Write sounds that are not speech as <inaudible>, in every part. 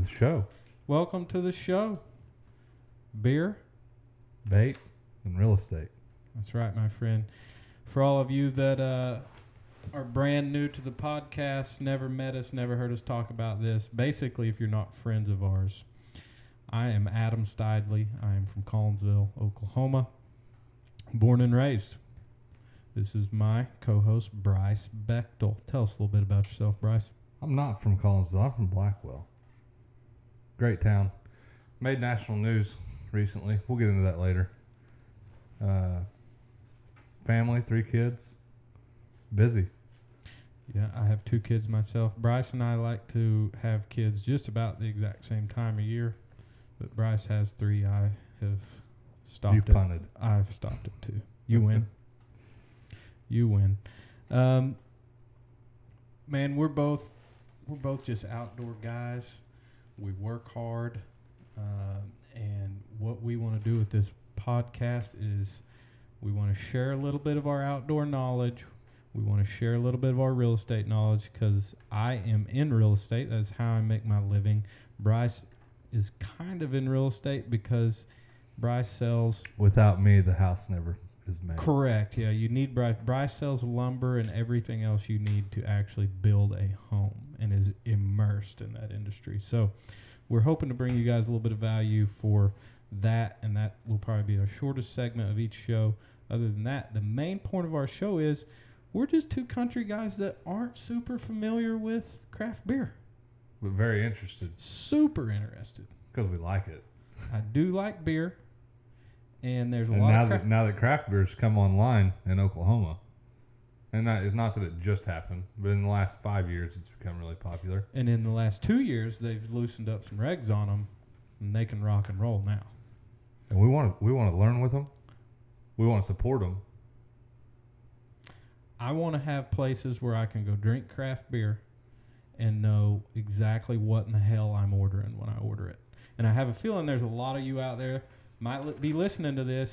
the show. Welcome to the show. Beer? Bait and real estate. That's right, my friend. For all of you that uh, are brand new to the podcast, never met us, never heard us talk about this, basically, if you're not friends of ours, I am Adam Stidley. I am from Collinsville, Oklahoma, born and raised. This is my co host, Bryce Bechtel. Tell us a little bit about yourself, Bryce. I'm not from Collinsville. I'm from Blackwell. Great town. Made national news recently. We'll get into that later. Uh, family, three kids. Busy. Yeah, I have two kids myself. Bryce and I like to have kids just about the exact same time of year, but Bryce has three. I have stopped you it. punted. I've stopped it too. You <laughs> win. You win. Um, man, we're both we're both just outdoor guys. We work hard, um, and what we want to do with this podcast is we want to share a little bit of our outdoor knowledge. We want to share a little bit of our real estate knowledge because I am in real estate. That's how I make my living. Bryce is kind of in real estate because Bryce sells Without me, the house never is made. Correct. Yeah, you need Bryce. Bryce sells lumber and everything else you need to actually build a home and is immersed in that industry. So, we're hoping to bring you guys a little bit of value for that, and that will probably be our shortest segment of each show. Other than that, the main point of our show is we're just two country guys that aren't super familiar with craft beer. But very interested Super interested. because we like it. I do like beer, and there's a And lot now of that now that craft beers come online in Oklahoma, and it's not that it just happened, but in the last five years, it's become really popular. And in the last two years, they've loosened up some regs on them, and they can rock and roll now. And we want to we want to learn with them. We want to support them. I want to have places where I can go drink craft beer and know exactly what in the hell I'm ordering when I order it. And I have a feeling there's a lot of you out there might li- be listening to this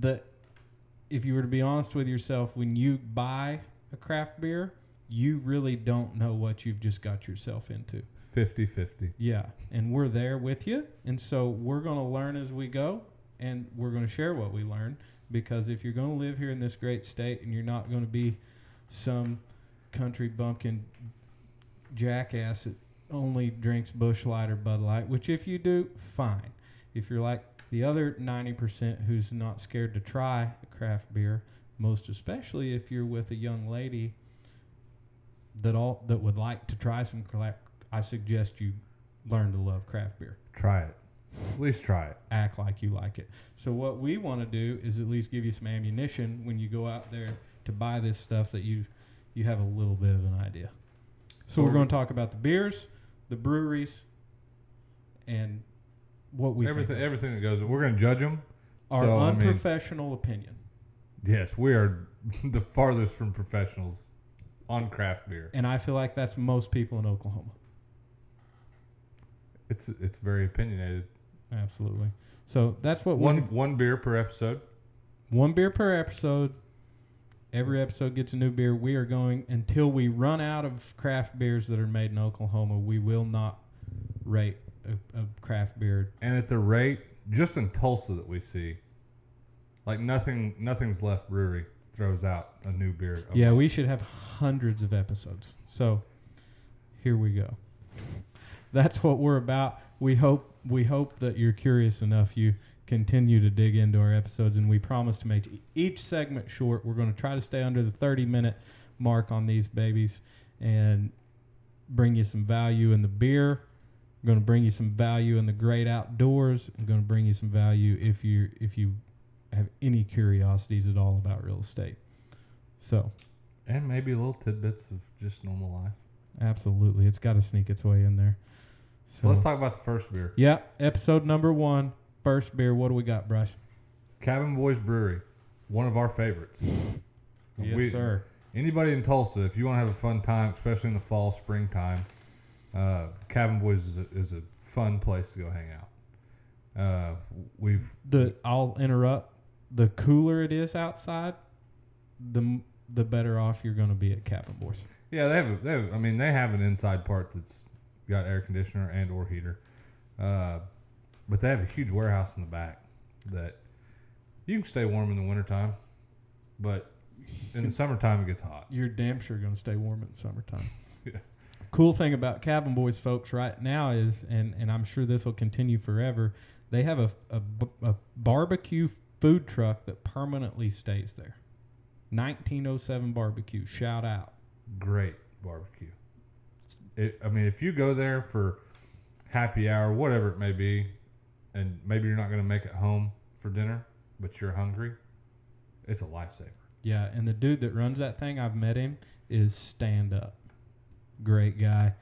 that if you were to be honest with yourself when you buy a craft beer, you really don't know what you've just got yourself into. 50-50. Yeah, and we're there with you, and so we're going to learn as we go, and we're going to share what we learn. Because if you're going to live here in this great state, and you're not going to be some country bumpkin jackass that only drinks Busch Light or Bud Light, which if you do, fine. If you're like the other 90% who's not scared to try craft beer, most especially if you're with a young lady that all that would like to try some craft, I suggest you learn to love craft beer. Try it. At least try it. Act like you like it. So what we want to do is at least give you some ammunition when you go out there to buy this stuff that you you have a little bit of an idea. So, So we're we're- going to talk about the beers, the breweries, and what we everything of. everything that goes. We're going to judge them. our so, I mean- unprofessional opinion. Yes, we are <laughs> the farthest from professionals on craft beer. And I feel like that's most people in Oklahoma. It's it's very opinionated. Absolutely. So that's what One one beer per episode. one beer per episode. Every episode gets a new beer. We are going until we run out of craft beers that are made in Oklahoma. We will not rate a, a craft beer. And at the rate just in Tulsa that we see, like nothing nothing's left brewery throws out a new beer. a Yeah, month. we should have hundreds of episodes. So here we go. That's what we're about. We hope we hope that you're curious enough. You continue to dig into our episodes, and we promise to make each segment short. We're going to try to stay under the 30 minute mark on these babies, and bring you some value in the beer. I'm going to bring you some value in the great outdoors. I'm going to bring you some value if you if you have any curiosities at all about real estate. So, and maybe little tidbits of just normal life. absolutely, it's got to sneak its way in there. So let's talk about the first beer. Yeah, episode number one, first beer. What do we got, Brush? Cabin Boys Brewery, one of our favorites. Yes, We- sir. Anybody in Tulsa, if you want to have a fun time, especially in the fall, springtime, uh, Cabin Boys is a, is a fun place to go hang out. Uh, we've The I'll interrupt. The cooler it is outside, the the better off you're going to be at Cabin Boys. yeah they have, a, they have I mean they have an inside part that's got air conditioner and or heater. Uh, but they have a huge warehouse in the back that you can stay warm in the wintertime, but in the summertime it gets hot. You're damn sure going to stay warm in the summertime. <laughs> Yeah. Cool thing about Cabin Boys, folks, right now is, and, and I'm sure this will continue forever, they have a a barbecue food truck that permanently stays there. 1907 barbecue. Shout out. Great barbecue. It, I mean, if you go there for happy hour, whatever it may be, and maybe you're not going to make it home for dinner, but you're hungry, it's a lifesaver. Yeah, and the dude that runs that thing, I've met him, is stand up. Great guy.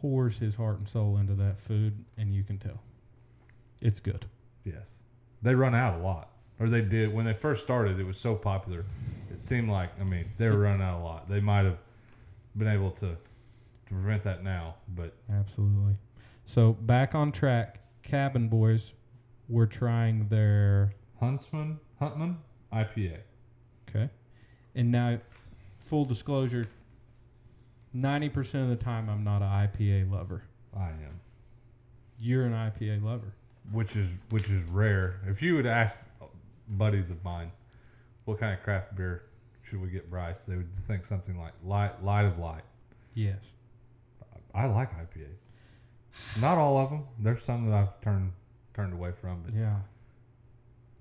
Pours his heart and soul into that food, and you can tell. It's good. Yes. They run out a lot. Or they did. When they first started, it was so popular. It seemed like, I mean, they were running out a lot. They might have been able to, to prevent that now, but Absolutely. So back on track, Cabin Boys were trying their Huntsman, Huntman, IPA. okay, and now, full disclosure, ninety percent of the time I'm not an IPA lover. I am. You're an IPA lover. Which is which is rare. If you would ask buddies of mine, what kind of craft beer should we get Bryce, they would think something like light light of light. Yes. I like IPAs. Not all of them. There's some that I've turned turned away from, but Yeah.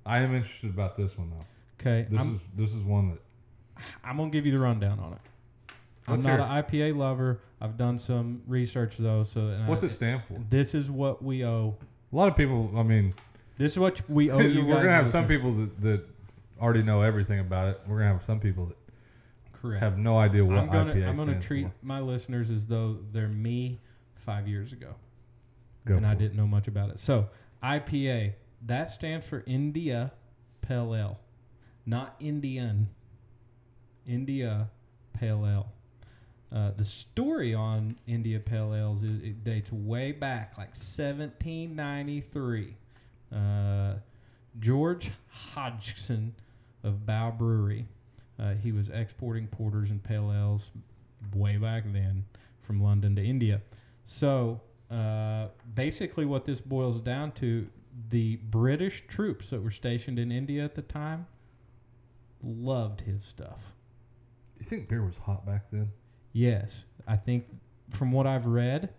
I am interested about this one though. Okay. This I'm is this is one that I'm gonna give you the rundown on it. I'm Let's not an IPA lover. I've done some research though, so what's I, it stand for? This is what we owe. A lot of people. I mean, This is what we owe <laughs> you. we're gonna have some listeners. people that, that already know everything about it. We're gonna have some people that Correct. have no idea what I'm gonna IPA I'm gonna treat for. my listeners as though they're me five years ago, Go and I it. didn't know much about it. So IPA that stands for India Pale Ale, not Indian. India Pale Ale. Uh, the story on India Pale Ales is it dates way back, like 1793. Uh, George Hodgson of Bow Brewery. Uh, he was exporting porters and pale ales way back then from London to India. So uh, basically, what this boils down to, the British troops that were stationed in India at the time loved his stuff. You think beer was hot back then? Yes, I think from what I've read,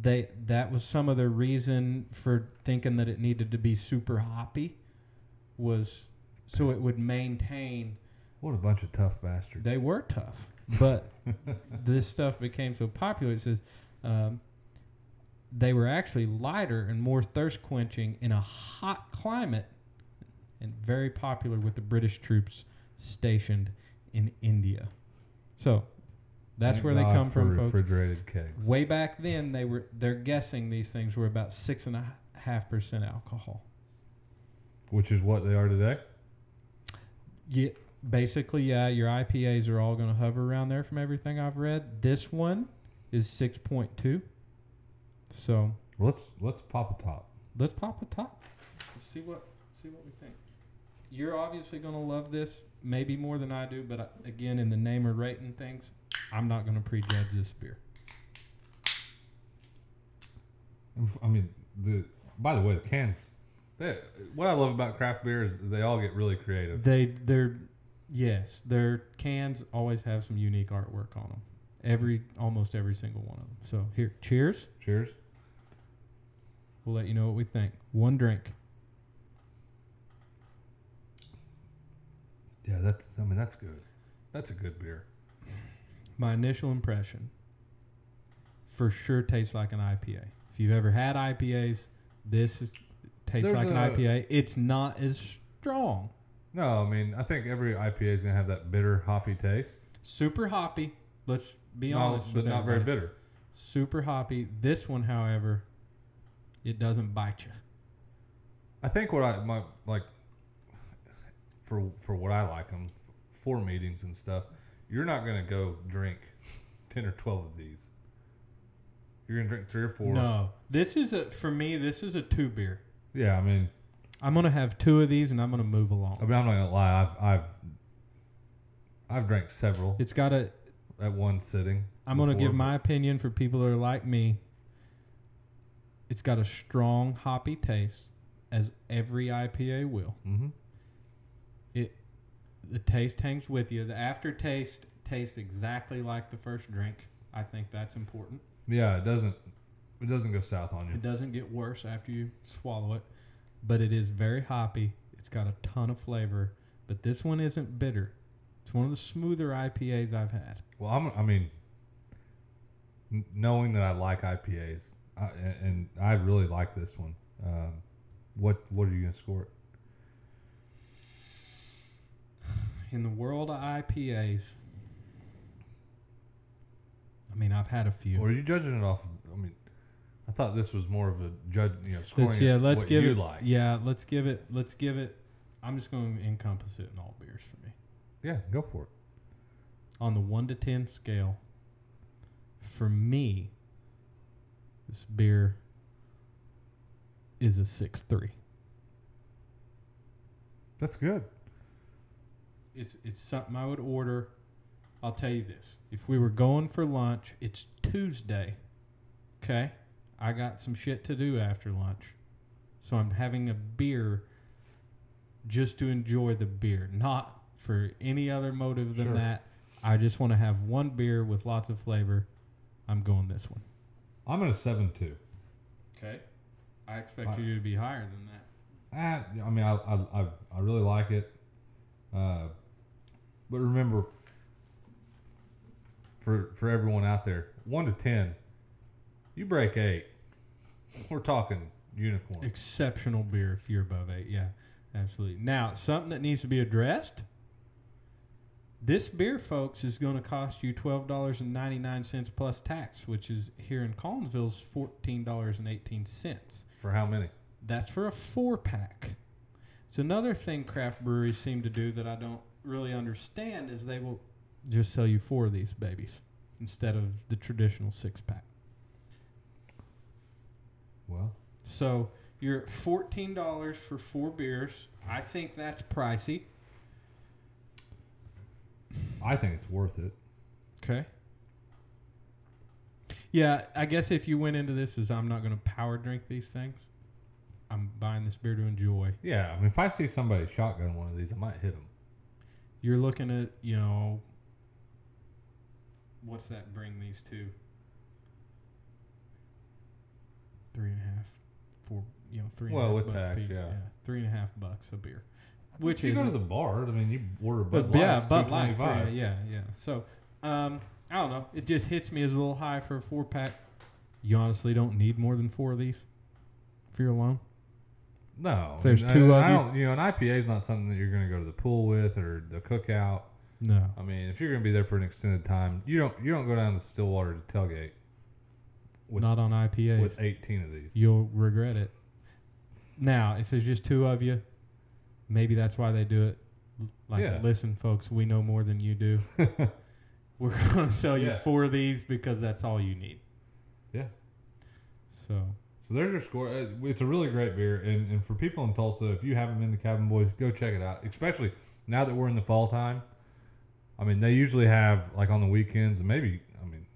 they that was some of the reason for thinking that it needed to be super hoppy, was so it would maintain. What a bunch of tough bastards. They were tough, but <laughs> this stuff became so popular. It says um, they were actually lighter and more thirst quenching in a hot climate, and very popular with the British troops stationed in India. So that's Thank where they God come from, folks. refrigerated kegs. Way back then, they were they're guessing these things were about six and a half percent alcohol. Which is what they are today. Yeah, basically, yeah, your IPAs are all going to hover around there from everything I've read. This one is six point two. So Let's let's pop a top. let's pop a top. Let's see what see what we think. You're obviously going to love this, maybe more than I do, but I, again, in the name of rating things, I'm not going to prejudge this beer. I mean, the by the way, the cans. They, what I love about craft beer is they all get really creative. They they're yes, their cans always have some unique artwork on them. Every almost every single one of them. So here, cheers. Cheers. We'll let you know what we think. One drink. Yeah, that's. I mean, that's good. That's a good beer. My initial impression for sure tastes like an IPA. If you've ever had IPAs, this is tastes There's like an a- IPA. It's not as strong. No, I mean, I think every IPA is gonna have that bitter, hoppy taste. Super hoppy. Let's be No, honest. but with not very everybody. bitter. Super hoppy. This one, however, it doesn't bite you. I think what I my like for for what I like them for meetings and stuff. You're not gonna go drink ten or twelve of these. You're gonna drink three or four. No, this is a for me. This is a two beer. Yeah, I mean, I'm gonna have two of these, and I'm gonna move along. I mean, I'm not gonna lie. I've I've I've drank several It's got a at one sitting. I'm gonna before, give my opinion for people that are like me. It's got a strong hoppy taste, as every IPA will. Mm-hmm. The taste hangs with you. The aftertaste tastes exactly like the first drink. I think that's important. Yeah, it doesn't. It doesn't go south on you. It doesn't get worse after you swallow it, but it is very hoppy. It's got a ton of flavor, but this one isn't bitter. It's one of the smoother IPAs I've had. Well, I'm. I mean, knowing that I like IPAs, I, and, and I really like this one. Um, what What are you gonna score it? In the world of IPAs, I mean, I've had a few. Or are you judging it off? Of, I mean, I thought this was more of a judge. You know, scoring. Let's, yeah, let's give you it. like. Yeah, let's give it. Let's give it. I'm just going to encompass it in all beers for me. Yeah, go for it. On the one to ten scale, for me, this beer is a six three. That's good. It's it's something I would order. I'll tell you this: if we were going for lunch, it's Tuesday. Okay, I got some shit to do after lunch, so I'm having a beer just to enjoy the beer, not for any other motive than Sure. that. I just want to have one beer with lots of flavor. I'm going this one. I'm at a seven two. Okay, I expect I- you to be higher than that. Ah, I mean, I, I, I, I really like it. Uh, but remember, for for everyone out there, one to ten, you break eight. We're talking unicorn. Exceptional beer if you're above eight. Yeah, absolutely. Now, something that needs to be addressed. This beer, folks, is going to cost you twelve dollars and ninety nine cents plus tax, which is here in Collinsville's fourteen dollars and eighteen cents. For how many? That's for a four pack. It's another thing craft breweries seem to do that I don't really understand is they will just sell you four of these babies instead of the traditional six pack. Well, So you're at fourteen dollars for four beers. I think that's pricey. I think it's worth it. Okay. Yeah, I guess if you went into this as I'm not going to power drink these things, I'm buying this beer to enjoy. Yeah, I mean, if I see somebody shotgun one of these, I might hit them. You're looking at you know, what's that bring these to? Three and a half, four, you know, three. and a Well, half with bucks tax, piece. yeah. three and a half bucks a beer, which if you is go to the bar, I mean, you order Bud But yeah, it's Bud Light. Yeah, yeah. So, um, I don't know. It just hits me as a little high for a four pack. You honestly don't need more than four of these if you're alone. No, If there's and- two and of I you- don't. You know, an IPA is not something that you're going to go to the pool with or the cookout. No. I mean, if you're going to be there for an extended time, you don't you don't go down to Stillwater to tailgate with Not on IPAs. with 18 of these. You'll regret it. Now, if there's just two of you, maybe that's why they do it. Like, Yeah. listen, folks, we know more than you do. <laughs> We're going to sell you Yeah. four of these because that's all you need. yeah. So, So there's your score. Uh, It's a really great beer, and, and for people in Tulsa, if you haven't been to Cabin Boys, go check it out. Especially now that we're in the fall time. I mean, they usually have like on the weekends, and maybe I mean,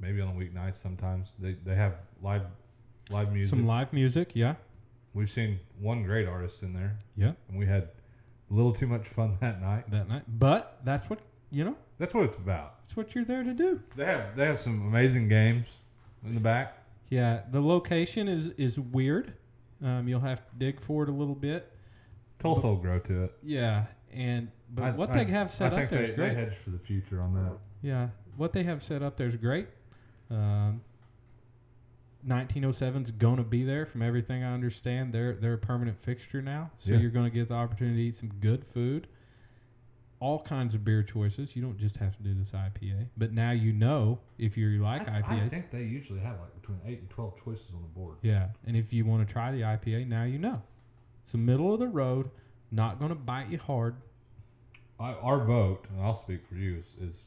maybe on the weeknights sometimes they, they have live live music. some live music. Yeah. We've seen one great artist in there, Yeah. and we had a little too much fun <laughs> that night. That night. But that's what, you know, That's what it's about. that's what you're there to do. They have they have some amazing games in the back. Yeah, the location is is weird. Um, you'll have to dig for it a little bit. Tulsa will grow to it. Yeah, and but I- what I- they have set I up there they, is they great. hedge for the future on that. yeah, what they have set up there is great. Um, 1907's going to be there from everything I understand. They're they're a permanent fixture now, so Yeah. you're going to get the opportunity to eat some good food. All kinds of beer choices. You don't just have to do this IPA, but now you know if you like I, IPAs. I think they usually have like between eight and twelve choices on the board. Yeah, and if you want to try the IPA, now you know. It's the middle of the road, not going to bite you hard. I, our vote, and I'll speak for you, is, is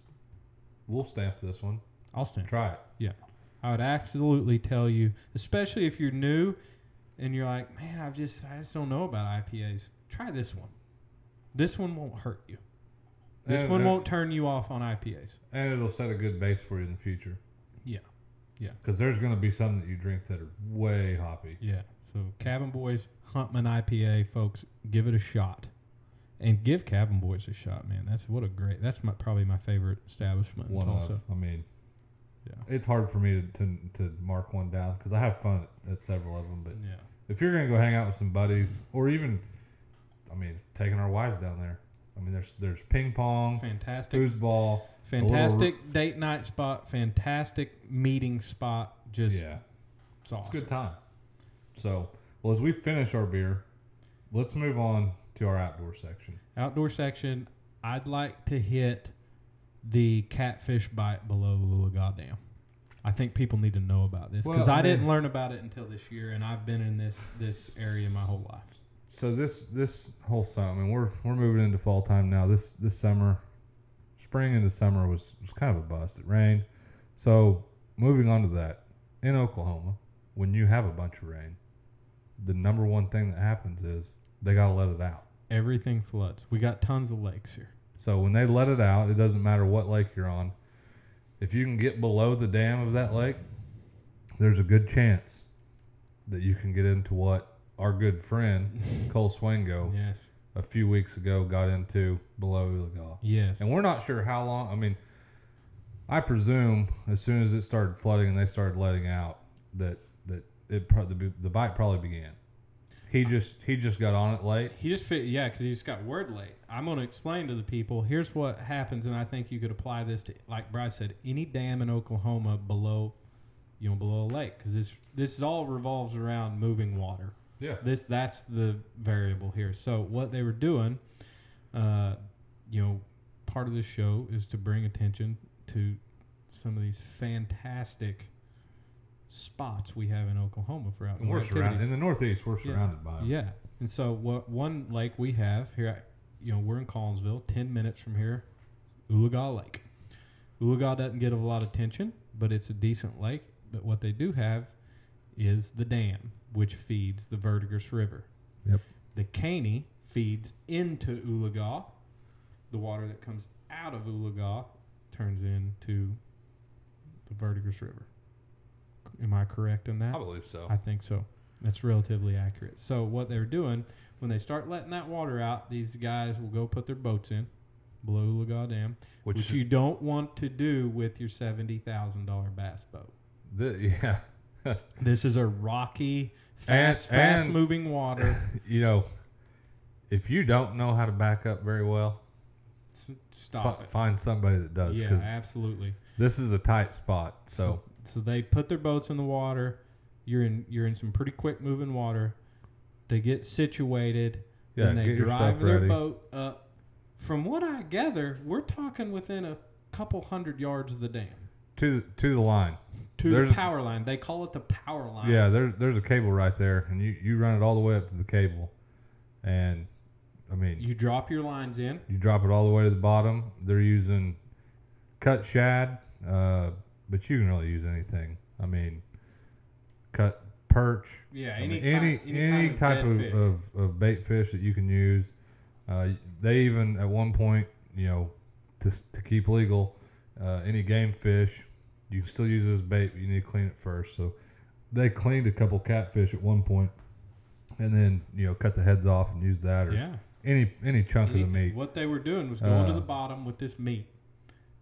we'll stamp this one. I'll stand. Try it. Yeah, I would absolutely tell you, especially if you're new and you're like, man, I've just I just don't know about IPAs. Try this one. This one won't hurt you. This And- one won't turn you off on IPAs. and it'll set a good base for you in the future. Yeah. Yeah. Because there's going to be some that you drink that are way hoppy. Yeah. So Cabin Boys Huntman IPA, folks, give it a shot, and give Cabin Boys a shot, man. That's what a great. That's my probably my favorite establishment One of, I mean, Yeah. it's hard for me to to, to mark one down because I have fun at, at several of them. But Yeah. if you're going to go hang out with some buddies, or even, I mean, taking our wives down there. I mean, there's there's ping pong, Fantastic. foosball. Fantastic date night spot. Fantastic meeting spot. Just yeah, it's it's a good time. So, well, as we finish our beer, let's move on to our outdoor section. Outdoor section. I'd like to hit the catfish bite below the Oologah Dam. I think people need to know about this because Well, I I, didn't learn about it until this year, and I've been in this this area my whole life. So this this whole summer, I mean, we're we're moving into fall time now. This this summer, spring into summer was was kind of a bust. It rained. So moving on to that, in Oklahoma, when you have a bunch of rain, the number one thing that happens is they gotta let it out. Everything floods. We got tons of lakes here. So when they let it out, it doesn't matter what lake you're on. If you can get below the dam of that lake, there's a good chance that you can get into what our good friend <laughs> Cole Swango Yes. a few weeks ago got into below Oologah. Yes. And we're not sure how long. I mean, I presume as soon as it started flooding and they started letting out that that it the bite probably began. He just he just got on it late. He just fit, yeah, because he just got word late. I'm going to explain to the people. Here's what happens, and I think you could apply this to, like Bryce said, any dam in Oklahoma below, you know, below a lake, because this this all revolves around moving water. Yeah. This that's the variable here. So what they were doing, uh, you know, part of the show is to bring attention to some of these fantastic spots we have in Oklahoma for outdoor And we're activities. surrounded in the Northeast. We're Yeah. surrounded by 'em. Yeah, and so what one lake we have here, you know, we're in Collinsville, ten minutes from here, Oologah Lake. Oologah doesn't get a lot of attention, but it's a decent lake. But what they do have is the dam, which feeds the Verdigris River. Yep. The Caney feeds into Oologah. The water that comes out of Oologah turns into the Verdigris River. Am I correct in that? I believe so. I think so. That's relatively accurate. So what they're doing when they start letting that water out, these guys will go put their boats in below Oologah Dam, Which, which, you don't want to do with your seventy thousand dollar bass boat. the, <laughs> yeah, <laughs> This is a rocky, And- fast, fast and- moving water. <laughs> you know, if you don't know how to back up very well, Stop it. find somebody that does Yeah, absolutely. this is a tight spot. So so they put their boats in the water. You're in you're in some pretty quick moving water. They get situated. yeah, then they drive their boat up. From what I gather, we're talking within a couple hundred yards of the dam to the, to the line. To There's- the power line. They call it the power line. Yeah, there's there's a cable right there, and you, you run it all the way up to the cable, and I mean you, drop your lines in. You drop it all the way to the bottom. They're using cut shad, uh, but you can really use anything. I mean, cut perch. Yeah, I mean, any any any, any kind of type of, of, of bait fish that you can use. Uh, they even at one point, you know, to to keep legal, uh, any game fish, you can still use it as bait, but you need to clean it first. So they cleaned a couple catfish at one point, and then you know cut the heads off and use that or yeah. any any chunk Any- of the meat. What they were doing was going to Uh, the bottom with this meat,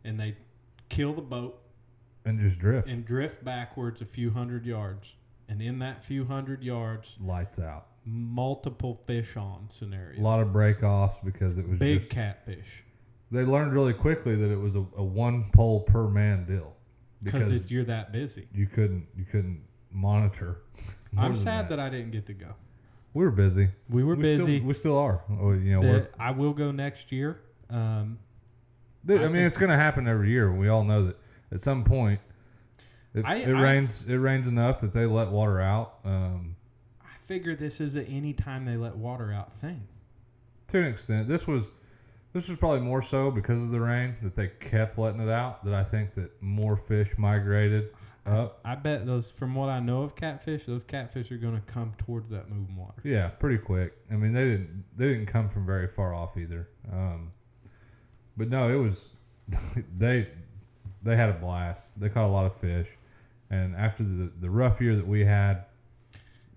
and they kill the boat and just drift. and drift backwards a few hundred yards. And in that few hundred yards, Lights out. multiple fish on scenario. A lot of break offs because it was Big just catfish. they learned really quickly that it was a, a one pole per man deal Because you're that busy. you couldn't you couldn't monitor. <laughs> I'm sad that. I didn't get to go. we were busy. We were we busy. Still, we still are. Oh, you know, I will go next year. Um, I I mean, it's going to happen every year. We all know that at some point, it, I- it I- rains. It rains enough that they let water out. Um, I figure this is any time they let water out thing. to an extent, this was this was probably more so because of the rain that they kept letting it out. That I think that more fish migrated up. I bet those, from what I know of catfish, those catfish are going to come towards that moving water. Yeah, pretty quick. I mean, they didn't they didn't come from very far off either. Um, but no, it was <laughs> they they had a blast. They caught a lot of fish, and after the the rough year that we had,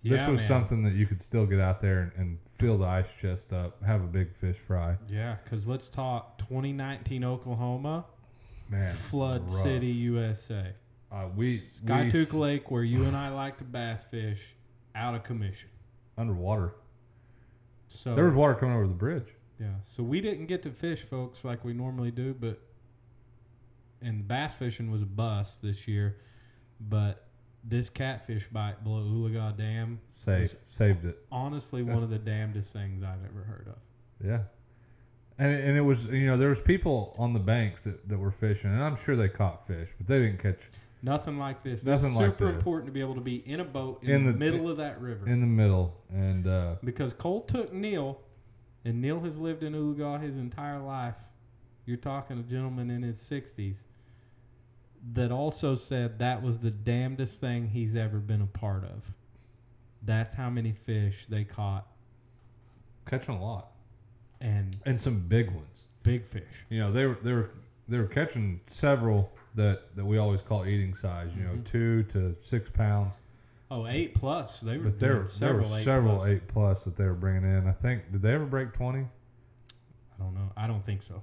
this was man. something that you could still get out there and, and fill the ice chest up, have a big fish fry. Yeah, because let's talk 2019 Oklahoma, Man, Flood rough. City, USA. Uh, we Skiatook we, Lake, where you and I like to bass fish, out of commission. underwater. So There was water coming over the bridge. yeah, so we didn't get to fish, folks, like we normally do, but and bass fishing was a bust this year, but this catfish bite below Oologah Dam, Saved saved it. honestly, one of the damnedest things I've ever heard of. Yeah. And it, and it was you know there was people on the banks that, that were fishing and I'm sure they caught fish but they didn't catch Nothing like this. Nothing like this is like super this. important to be able to be in a boat in, In the, the- middle of that river. in the middle and uh, because Cole took Neil, and Neil has lived in Oologah his entire life. You're talking a gentleman in his 60s that also said that was the damnedest thing he's ever been a part of. That's how many fish they caught, catching a lot and and some big ones. big fish. You know they were they were they were catching several that that we always call eating size. You know Mhm. two to six pounds. Oh, eight plus. They were But there there were several eight several plus. eight plus that they were bringing in. I think did they ever break twenty? I don't know. I don't think so.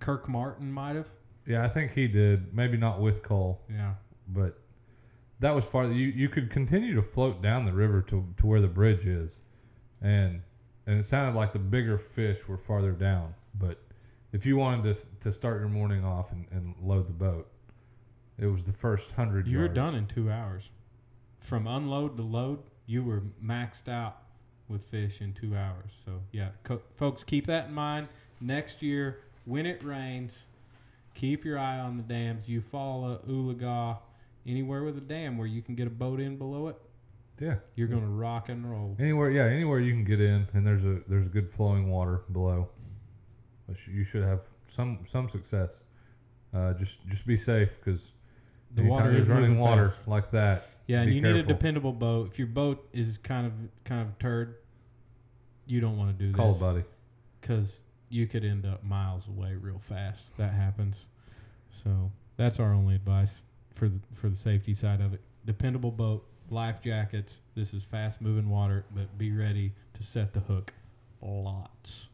Kirk Martin might have. Yeah, I think he did. Maybe not with Cole. Yeah. but that was far. You you could continue to float down the river to to where the bridge is, and and it sounded like the bigger fish were farther down. But if you wanted to to start your morning off and, and load the boat, it was the first hundred. You were done in two hours. From unload to load, you were maxed out with fish in two hours. So, yeah, co- folks, keep that in mind. Next year, when it rains, keep your eye on the dams. You follow Oologah, anywhere with a dam where you can get a boat in below it, Yeah, you're going to rock and roll. anywhere. Yeah, anywhere you can get in, and there's a there's good flowing water below. You should have some some success. Uh, just just be safe because The water is running water fast. like that. Yeah, and you need a dependable boat. If your boat is kind of kind of turd, you don't want to do Call a this. buddy. because you could end up miles away real fast. That happens. So that's our only advice for the for the safety side of it. Dependable boat, life jackets. This is fast moving water, but be ready to set the hook. Lots.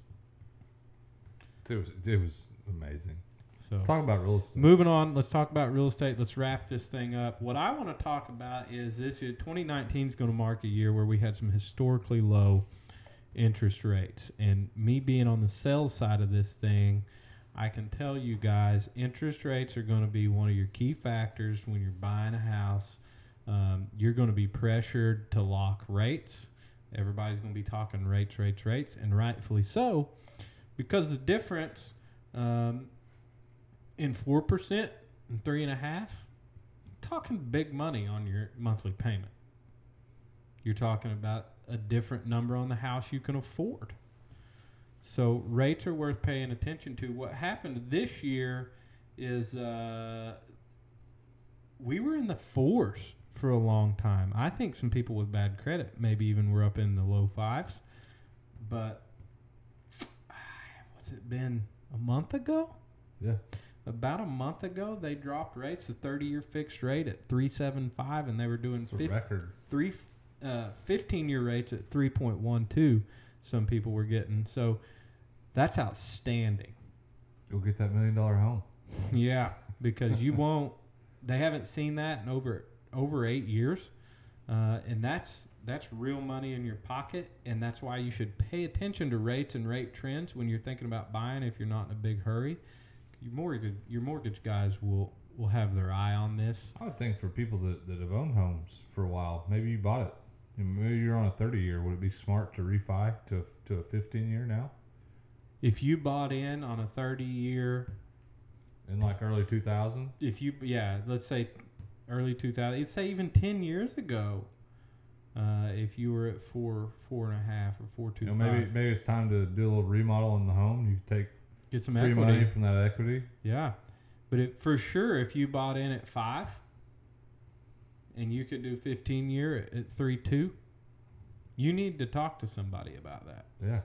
It was it was amazing. So Let's talk about real estate. moving on, let's talk about real estate. Let's wrap this thing up. What I want to talk about is this year, 2019 is going to mark a year where we had some historically low interest rates. And me being on the sales side of this thing, I can tell you guys, interest rates are going to be one of your key factors when you're buying a house. Um, you're going to be pressured to lock rates. Everybody's going to be talking rates, rates, rates, and rightfully so, because the difference um, in four percent and three and a half, talking big money on your monthly payment. You're talking about a different number on the house you can afford. So rates are worth paying attention to. What happened this year is uh, we were in the fours for a long time. I think some people with bad credit maybe even were up in the low fives. But what's it been a month ago? Yeah. About a month ago, they dropped rates. The 30-year fixed rate at 3.75, and they were doing 50, record. three, uh, 15-year rates at 3.12. Some people were getting so that's outstanding. You'll get that million dollar home. <laughs> Yeah, because you won't. They haven't seen that in over over eight years, uh, and that's that's real money in your pocket, and that's why you should pay attention to rates and rate trends when you're thinking about buying. If you're not in a big hurry, your mortgage your mortgage guys will will have their eye on this. I would think for people that, that have owned homes for a while, maybe you bought it. Maybe you're on a 30 year. Would it be smart to refi to to a 15 year now? If you bought in on a 30 year, In like early 2000? if you yeah, let's say early 2000, let's say even 10 years ago. Uh, if you were at four, four and a half, or four two You know, maybe five. maybe it's time to do a little remodel in the home. You take Get some free equity. money from that equity. Yeah. But it, for sure, if you bought in at five and you could do 15 year at, at 3 2, you need to talk to somebody about that. Yeah.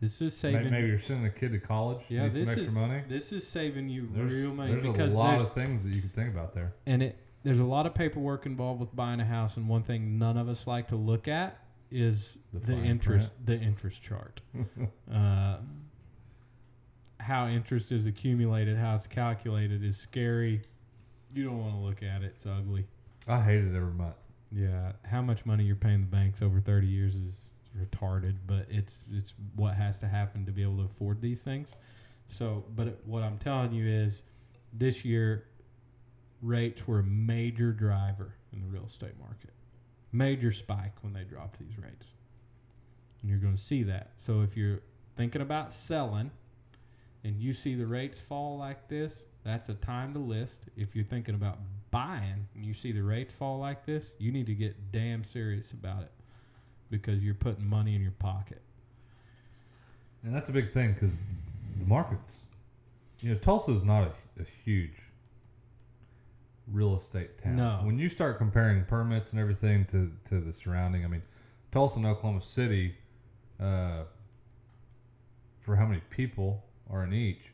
This is saving. Maybe you're sending a kid to college. yeah, this is money. this is saving you There's, real money there's because a lot of things that you can think about there. and it there's a lot of paperwork involved with buying a house, and one thing none of us like to look at is The the, interest the interest chart. <laughs> uh, how interest is accumulated, how it's calculated is scary. You don't want to look at it; it's ugly. I hate it every month. Yeah, how much money you're paying the banks over 30 years is retarded, but it's it's what has to happen to be able to afford these things. So, but what I'm telling you is, this year, rates were a major driver in the real estate market. Major spike when they dropped these rates, and you're going to see that. So, if you're thinking about selling, and you see the rates fall like this, that's a time to list. If you're thinking about buying and you see the rates fall like this, you need to get damn serious about it because you're putting money in your pocket. And that's a big thing because the markets, you know, Tulsa is not a, a huge real estate town. No. When you start comparing permits and everything to, to the surrounding, I mean, Tulsa and Oklahoma City, uh, for how many people are in each,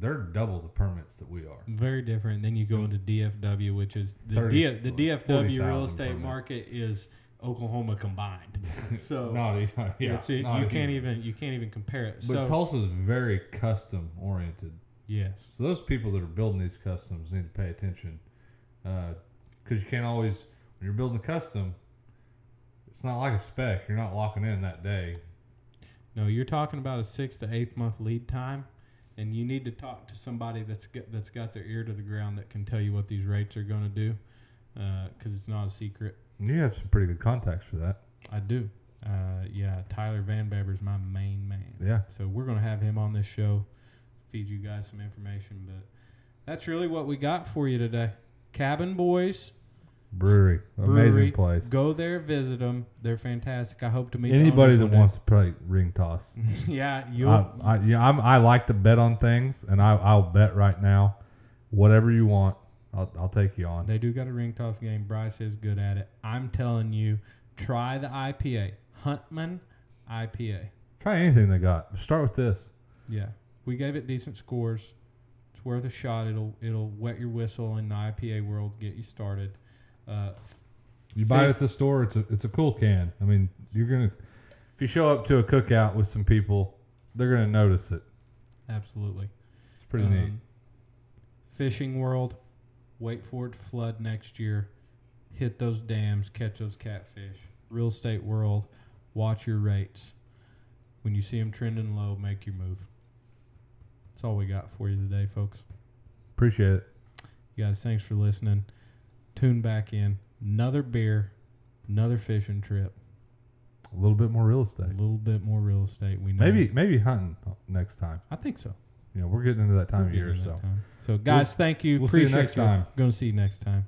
they're double the permits that we are. Very different. Then you go into DFW, which is the 30, D, the DFW real estate permits. market is Oklahoma combined. <laughs> So not yeah, <laughs> yeah, you can't even you can't even compare it. But so Tulsa is very custom oriented. yes, So those people that are building these customs need to pay attention, uh, because you can't always when you're building a custom. It's not like a spec. You're not locking in that day. no, you're talking about a six to eight month lead time, and you need to talk to somebody that's got, that's got their ear to the ground that can tell you what these rates are going to do, because it's not a secret. You have some pretty good contacts for that. I do. Uh, yeah, Tyler Van Bever's my main man. Yeah. So we're gonna have him on this show, feed you guys some information. But that's really what we got for you today. Cabin Boys, Brewery, Brewery. amazing place. go there, visit them. They're fantastic. I hope to meet Anybody that wants to play ring toss, <laughs> yeah, you. I, I, yeah, I'm, I like to bet on things, and I, I'll bet right now, whatever you want, I'll, I'll take you on. They do got a ring toss game. Bryce is good at it. I'm telling you, try the IPA, Huntman IPA. Try anything they got. Start with this. Yeah, we gave it decent scores. It's worth a shot. It'll it'll wet your whistle in the IPA world, get you started. Uh, You buy it at the store. It's a it's a cool can. I mean, you're gonna if you show up to a cookout with some people, they're gonna notice it. absolutely. It's pretty neat. Um, Fishing world, wait for it to flood next year. Hit those dams, catch those catfish. Real estate world, watch your rates. When you see them trending low, make your move. That's all we got for you today, folks. Appreciate it. You guys, thanks for listening tune back in. Another beer, another fishing trip, A little bit more real estate. a little bit more real estate. We know Maybe maybe hunting next time. I think so. You know, we're getting into that time of year, so. So guys, thank you. we'll see you next time. Going to see you next time.